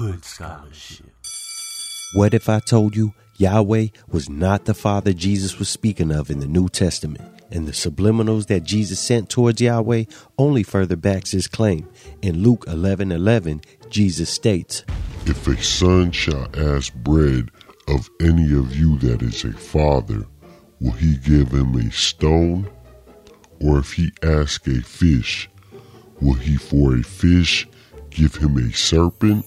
Hood Scholarship. What if I told you Yahweh was not the Father Jesus was speaking of in the New Testament, and the subliminals that Jesus sent towards Yahweh only further backs his claim. In Luke 11 11, Jesus states, If a son shall ask bread of any of you that is a father, will he give him a stone? Or if he ask a fish, will he for a fish give him a serpent?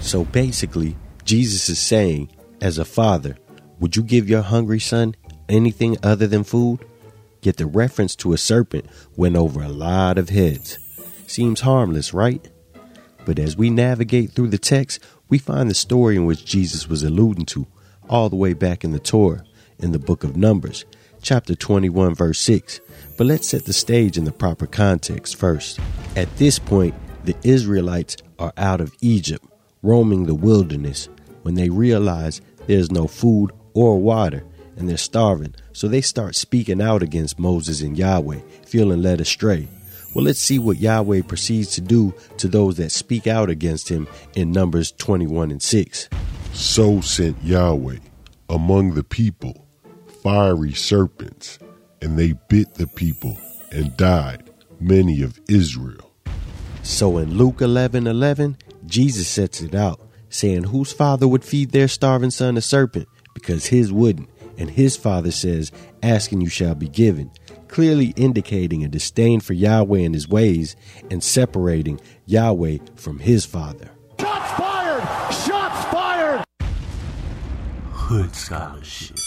So basically, Jesus is saying, as a father, would you give your hungry son anything other than food? Yet the reference to a serpent went over a lot of heads. Seems harmless, right? But as we navigate through the text, we find the story in which Jesus was alluding to all the way back in the Torah, in the book of Numbers, chapter 21, verse 6. But let's set the stage in the proper context first. At this point, the Israelites are out of Egypt, roaming the wilderness, when they realize there's no food or water and they're starving. So they start speaking out against Moses and Yahweh, feeling led astray. Well, let's see what Yahweh proceeds to do to those that speak out against him in Numbers 21 and 6. So sent Yahweh among the people fiery serpents, and they bit the people and died many of Israel. So in Luke 11 11, Jesus sets it out, saying, Whose father would feed their starving son a serpent? Because his wouldn't. And his father says, Asking you shall be given, clearly indicating a disdain for Yahweh and his ways and separating Yahweh from his father. Shots fired! Shots fired! Hood Scholarship.